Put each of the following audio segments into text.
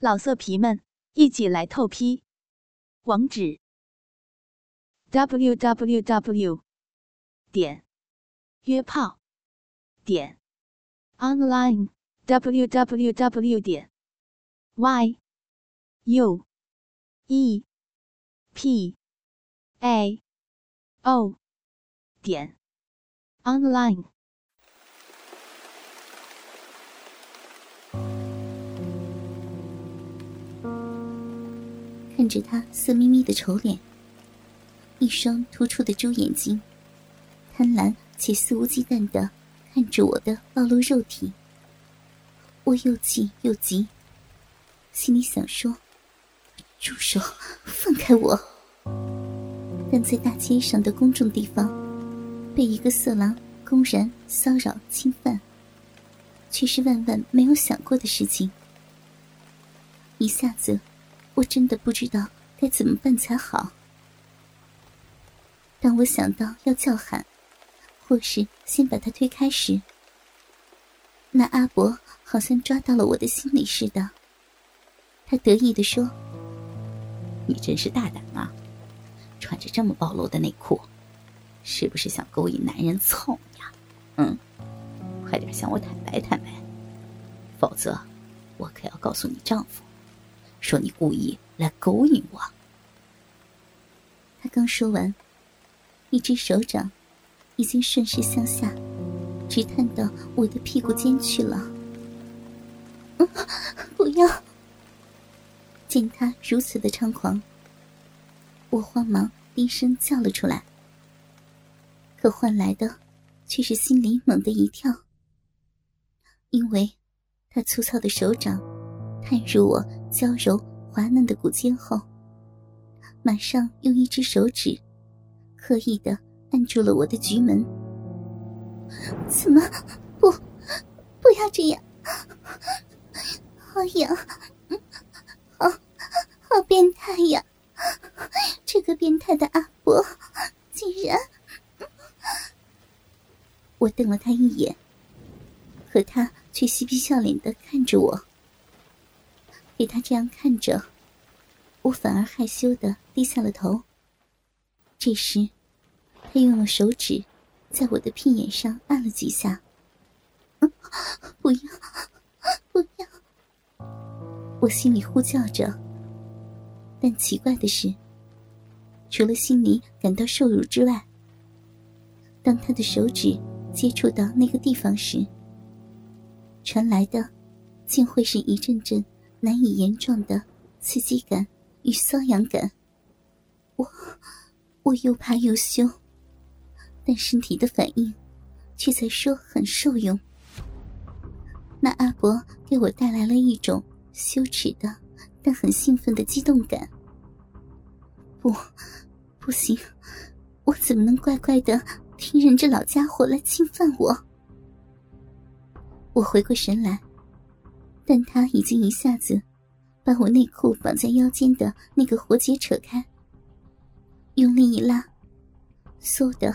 老色皮们，一起来透批！网址：w w w 点约炮点 online w w w 点 y u e p a o 点 online。着他色眯眯的丑脸，一双突出的猪眼睛，贪婪且肆无忌惮的看着我的暴露肉体，我又气又急，心里想说：“住手，放开我！”但在大街上的公众地方，被一个色狼公然骚扰侵犯，却是万万没有想过的事情，一下子。我真的不知道该怎么办才好。当我想到要叫喊，或是先把他推开时，那阿伯好像抓到了我的心里似的。他得意的说：“你真是大胆啊，穿着这么暴露的内裤，是不是想勾引男人操呀？嗯，快点向我坦白坦白，否则我可要告诉你丈夫。”说你故意来勾引我。他刚说完，一只手掌已经顺势向下，直探到我的屁股间去了。不要！见他如此的猖狂，我慌忙低声叫了出来，可换来的却是心里猛地一跳，因为他粗糙的手掌。探入我娇柔滑嫩的骨尖后，马上用一只手指刻意的按住了我的局门。怎么不不要这样？好痒，好好变态呀！这个变态的阿伯竟然……我瞪了他一眼，可他却嬉皮笑脸的看着我。被他这样看着，我反而害羞的低下了头。这时，他用了手指在我的屁眼上按了几下。不要，不要！我心里呼叫着。但奇怪的是，除了心里感到受辱之外，当他的手指接触到那个地方时，传来的竟会是一阵阵。难以言状的刺激感与瘙痒感，我我又怕又羞，但身体的反应却在说很受用。那阿伯给我带来了一种羞耻的但很兴奋的激动感。不，不行，我怎么能乖乖的听任这老家伙来侵犯我？我回过神来。但他已经一下子把我内裤绑在腰间的那个活结扯开，用力一拉，嗖的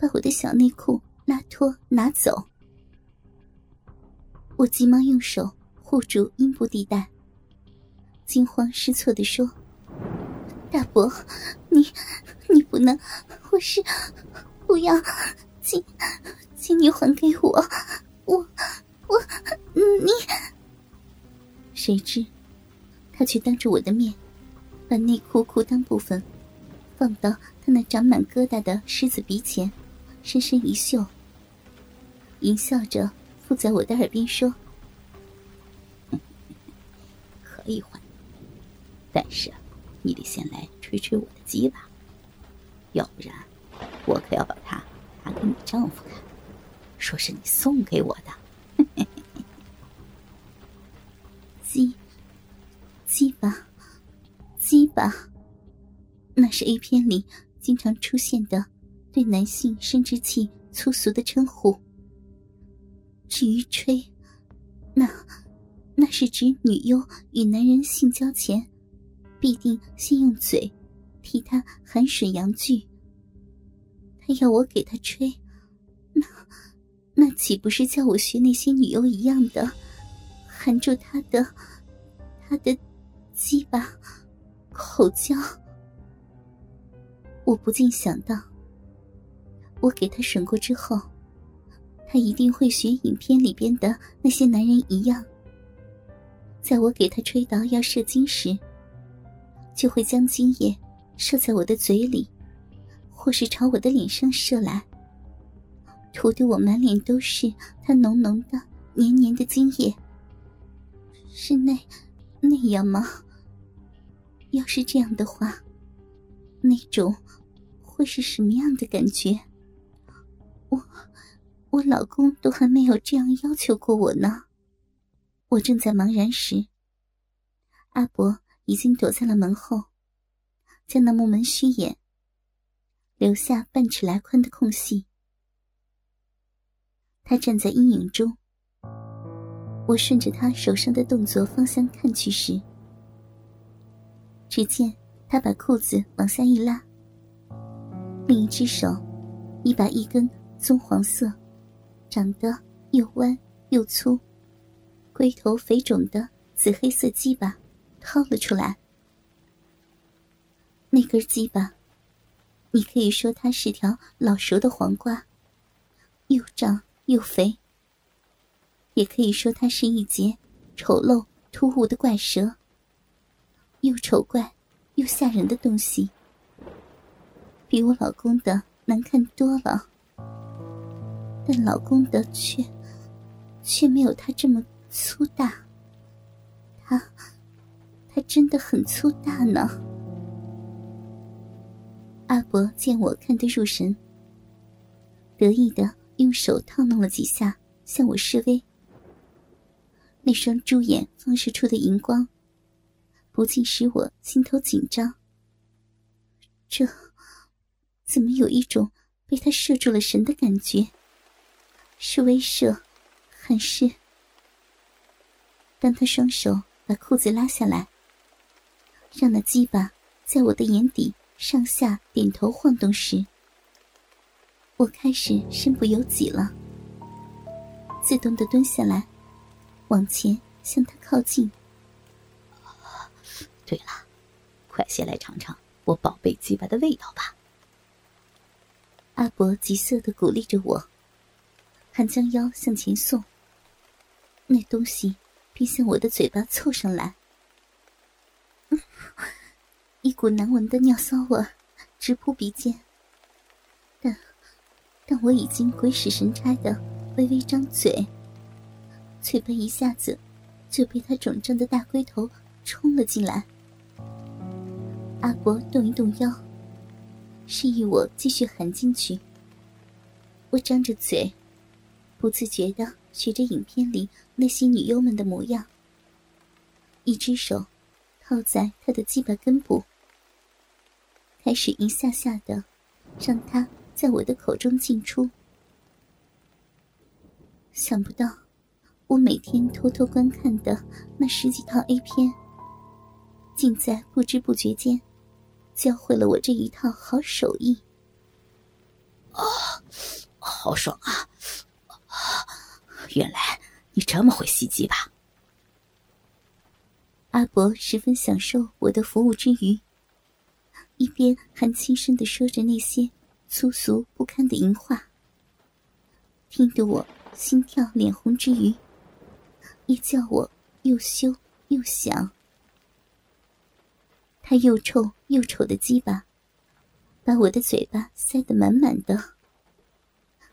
把我的小内裤拉脱拿走。我急忙用手护住阴部地带，惊慌失措的说：“大伯，你你不能，我是不要，请请你还给，我却当着我的面，把内裤裤裆部分放到他那长满疙瘩的狮子鼻前，深深一嗅，淫笑着附在我的耳边说：“可以换，但是你得先来吹吹我的鸡吧，要不然我可要把它拿给你丈夫看，说是你送给我的。” 鸡，鸡巴，鸡巴，那是 A 片里经常出现的对男性生殖器粗俗的称呼。至于吹，那那是指女优与男人性交前，必定先用嘴替他含水阳具。他要我给他吹，那那岂不是叫我学那些女优一样的？含住他的，他的鸡巴、口交。我不禁想到，我给他审过之后，他一定会学影片里边的那些男人一样，在我给他吹到要射精时，就会将精液射在我的嘴里，或是朝我的脸上射来，涂得我满脸都是他浓浓的、黏黏的精液。是那那样吗？要是这样的话，那种。会是什么样的感觉？我，我老公都还没有这样要求过我呢。我正在茫然时，阿伯已经躲在了门后，将那木门虚掩，留下半尺来宽的空隙。他站在阴影中。我顺着他手上的动作方向看去时，只见他把裤子往下一拉。另一只手，已把一根棕黄色、长得又弯又粗、龟头肥肿的紫黑色鸡巴掏了出来。那根鸡巴，你可以说它是条老熟的黄瓜，又胀又肥；也可以说它是一截丑陋突兀的怪蛇，又丑怪又吓人的东西。比我老公的难看多了，但老公的却却没有他这么粗大。他他真的很粗大呢。阿伯见我看得入神，得意的用手套弄了几下，向我示威。那双猪眼放射出的荧光，不禁使我心头紧张。这。怎么有一种被他射住了神的感觉？是威慑，还是……当他双手把裤子拉下来，让那鸡巴在我的眼底上下点头晃动时，我开始身不由己了，自动的蹲下来，往前向他靠近。对了，快些来尝尝我宝贝鸡巴的味道吧。阿伯急色的鼓励着我，还将腰向前送。那东西便向我的嘴巴凑上来，一股难闻的尿骚味直扑鼻尖。但，但我已经鬼使神差的微微张嘴，嘴巴一下子就被他肿胀的大龟头冲了进来。阿伯动一动腰。示意我继续含进去。我张着嘴，不自觉的学着影片里那些女优们的模样。一只手套在他的鸡巴根部，开始一下下的让他在我的口中进出。想不到，我每天偷偷观看的那十几套 A 片，竟在不知不觉间。教会了我这一套好手艺。啊，好爽啊！原来你这么会袭击吧？阿伯十分享受我的服务之余，一边还轻声的说着那些粗俗不堪的淫话，听得我心跳脸红之余，也叫我又羞又想。他又臭又丑的鸡巴，把我的嘴巴塞得满满的。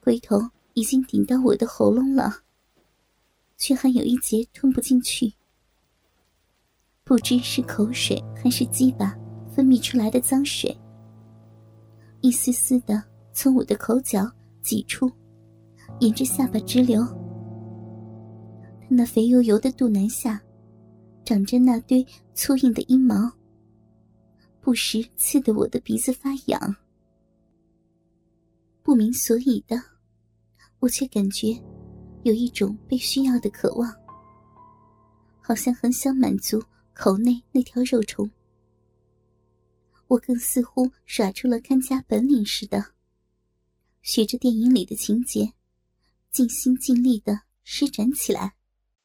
龟头已经顶到我的喉咙了，却还有一节吞不进去。不知是口水还是鸡巴分泌出来的脏水，一丝丝的从我的口角挤出，沿着下巴直流。那肥油油的肚腩下，长着那堆粗硬的阴毛。不时刺得我的鼻子发痒，不明所以的，我却感觉有一种被需要的渴望，好像很想满足口内那条肉虫。我更似乎耍出了看家本领似的，学着电影里的情节，尽心尽力的施展起来。